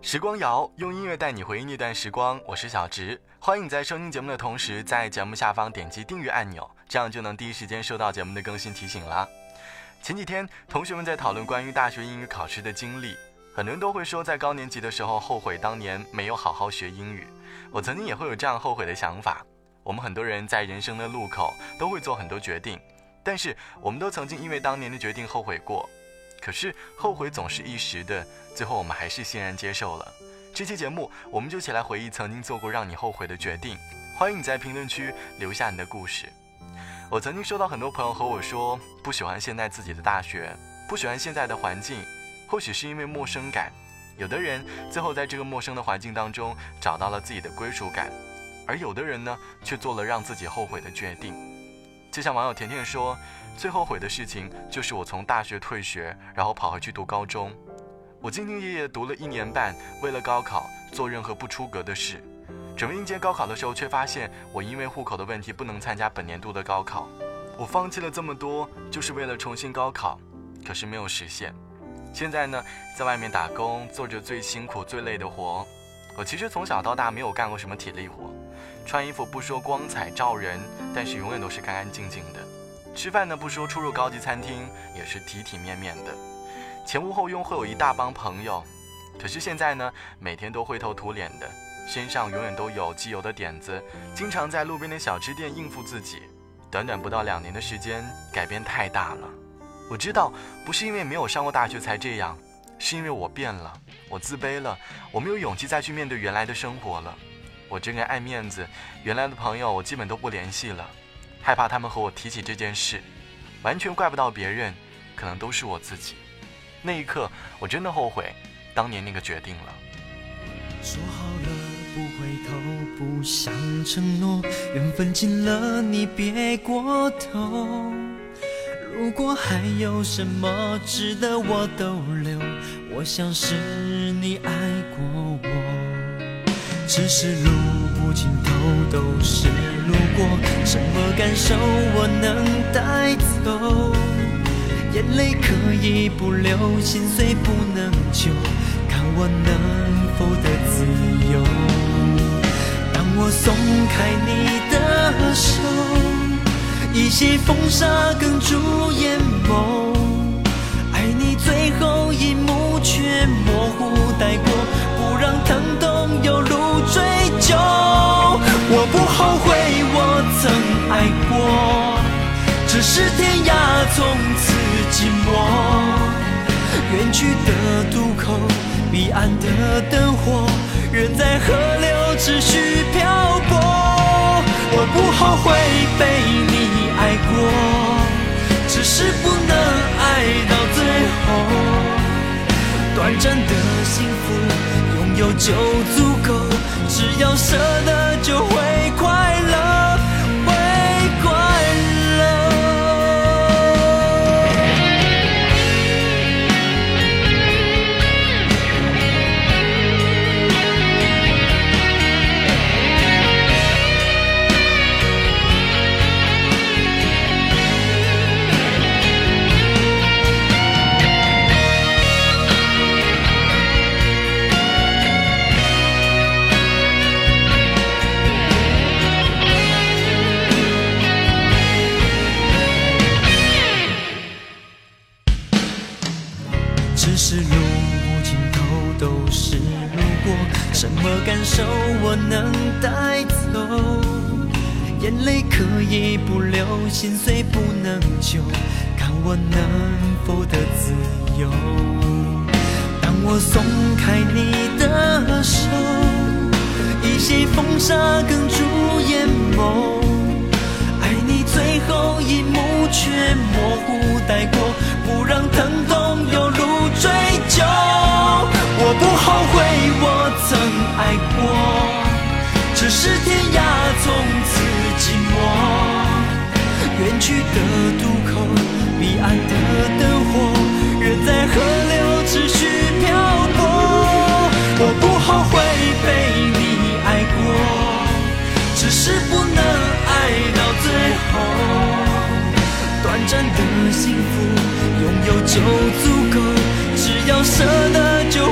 时光谣用音乐带你回忆那段时光，我是小植，欢迎你在收听节目的同时，在节目下方点击订阅按钮，这样就能第一时间收到节目的更新提醒啦。前几天，同学们在讨论关于大学英语考试的经历，很多人都会说，在高年级的时候后悔当年没有好好学英语。我曾经也会有这样后悔的想法。我们很多人在人生的路口都会做很多决定，但是我们都曾经因为当年的决定后悔过。可是后悔总是一时的，最后我们还是欣然接受了。这期节目，我们就一起来回忆曾经做过让你后悔的决定。欢迎你在评论区留下你的故事。我曾经收到很多朋友和我说，不喜欢现在自己的大学，不喜欢现在的环境，或许是因为陌生感。有的人最后在这个陌生的环境当中找到了自己的归属感，而有的人呢，却做了让自己后悔的决定。就像网友甜甜说，最后悔的事情就是我从大学退学，然后跑回去读高中。我兢兢业业读了一年半，为了高考做任何不出格的事。准备迎接高考的时候，却发现我因为户口的问题不能参加本年度的高考。我放弃了这么多，就是为了重新高考，可是没有实现。现在呢，在外面打工，做着最辛苦、最累的活。我其实从小到大没有干过什么体力活，穿衣服不说光彩照人，但是永远都是干干净净的。吃饭呢，不说出入高级餐厅，也是体体面面的。前屋后拥会有一大帮朋友，可是现在呢，每天都灰头土脸的。身上永远都有机油的点子，经常在路边的小吃店应付自己。短短不到两年的时间，改变太大了。我知道，不是因为没有上过大学才这样，是因为我变了，我自卑了，我没有勇气再去面对原来的生活了。我这个爱面子，原来的朋友我基本都不联系了，害怕他们和我提起这件事，完全怪不到别人，可能都是我自己。那一刻，我真的后悔当年那个决定了。说好了。不回头，不想承诺，缘分尽了，你别过头。如果还有什么值得我逗留，我想是你爱过我。只是路不尽头都是路过，什么感受我能带走？眼泪可以不流，心碎不能救，看我能否得自由。当我松开你的手，一些风沙哽住眼眸，从此寂寞。远去的渡口，彼岸的灯火，人在河流持续漂泊。我不后悔被你爱过，只是不能爱到最后。短暂的幸福，拥有就足够，只要舍得就会快带走眼泪可以不流心碎不能救，看我能否得自由。当我松开你的手，一些风沙哽住眼眸，爱你最后一幕却模糊带过，不让疼痛有路追究。我不后悔我就足够，只要舍得就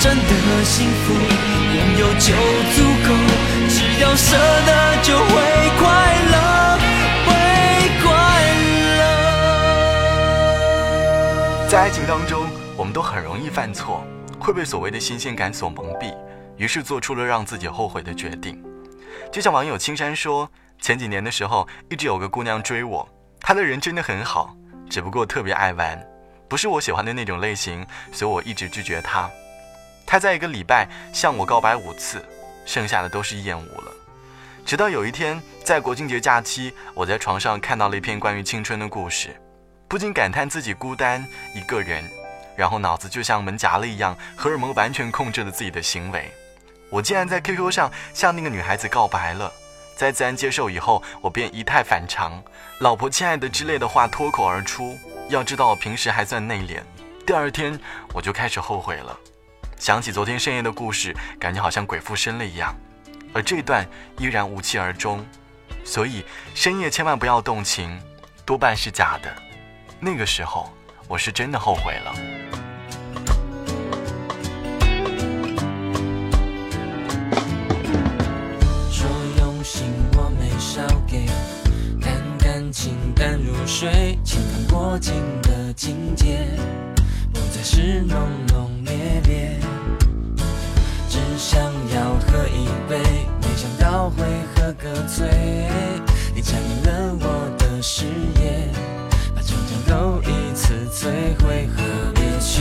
真的幸福，拥有就足够，只要舍得就会快乐会快乐。在爱情当中，我们都很容易犯错，会被所谓的新鲜感所蒙蔽，于是做出了让自己后悔的决定。就像网友青山说，前几年的时候，一直有个姑娘追我，她的人真的很好，只不过特别爱玩，不是我喜欢的那种类型，所以我一直拒绝她。他在一个礼拜向我告白五次，剩下的都是厌恶了。直到有一天，在国庆节假期，我在床上看到了一篇关于青春的故事。不禁感叹自己孤单一个人，然后脑子就像门夹了一样，荷尔蒙完全控制了自己的行为。我竟然在 QQ 上向那个女孩子告白了，在自然接受以后，我便仪态反常，老婆亲爱的之类的话脱口而出。要知道我平时还算内敛，第二天我就开始后悔了，想起昨天深夜的故事，感觉好像鬼附身了一样，而这段依然无疾而终。所以深夜千万不要动情，多半是假的。那个时候，我是真的后悔了。说用心我没少给，淡淡清淡如水，轻翻过境的境界，再是浓浓烈烈。只想要喝一杯，没想到会喝个醉，你占领了我的视野。都一次摧毁，和离去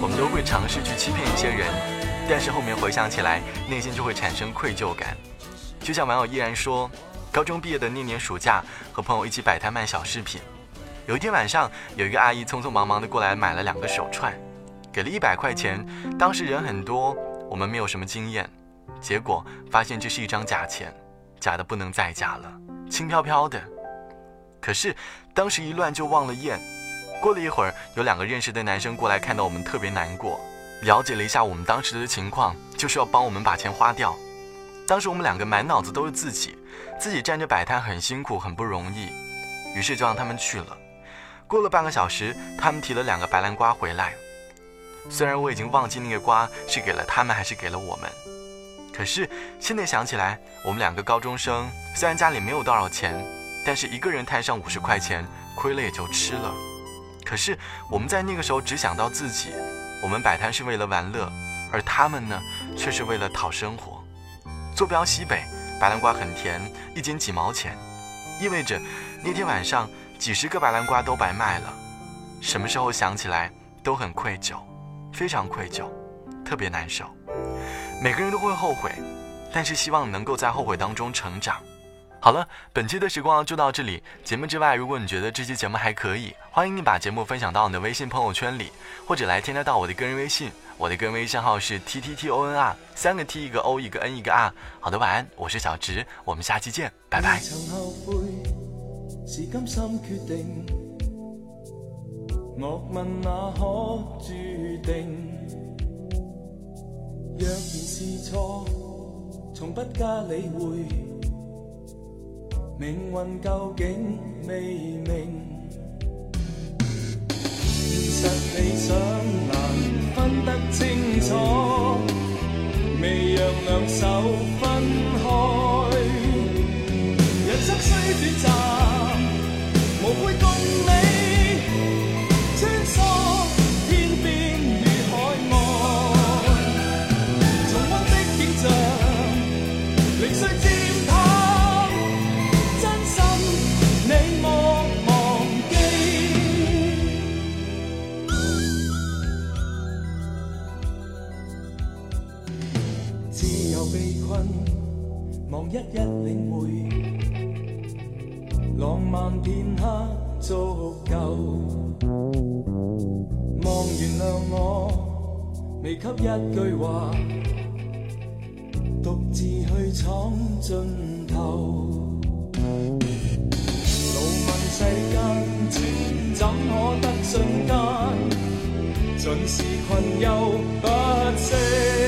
我们都会尝试去欺骗一些人，但是后面回想起来，内心就会产生愧疚感。就像网友依然说，高中毕业的那年暑假，和朋友一起摆摊卖小饰品。有一天晚上，有一个阿姨匆匆忙忙的过来买了两个手串，给了一百块钱。当时人很多，我们没有什么经验，结果发现这是一张假钱，假的不能再假了，轻飘飘的，可是当时一乱就忘了验。过了一会儿，有两个认识的男生过来，看到我们特别难过，了解了一下我们当时的情况，就是要帮我们把钱花掉。当时我们两个满脑子都是自己，自己站着摆摊很辛苦，很不容易，于是就让他们去了。过了半个小时，他们提了两个白兰瓜回来。虽然我已经忘记那个瓜是给了他们还是给了我们，可是现在想起来，我们两个高中生虽然家里没有多少钱，但是一个人摊上五十块钱，亏了也就吃了。可是我们在那个时候只想到自己，我们摆摊是为了玩乐，而他们呢，却是为了讨生活。坐标西北，白兰瓜很甜，一斤几毛钱，意味着那天晚上几十个白兰瓜都白卖了。什么时候想起来都很愧疚。非常愧疚，特别难受。每个人都会后悔，但是希望能够在后悔当中成长。好了，本期的时光就到这里。节目之外，如果你觉得这期节目还可以，欢迎你把节目分享到你的微信朋友圈里，或者来添加到我的个人微信。我的个人微信号是 t t t o n r，三个 t 一个 o 一个 n 一个 r。好的，晚安，我是小直，我们下期见，拜拜。若然是错，从不加理会。命运究竟未明，现实理想难分得清楚，未让两手分开。人生虽短暂，望一一领会，浪漫片刻足够。望原谅我，未给一句话，独自去闯尽头。路问世间情怎可得瞬间，尽是困忧不息。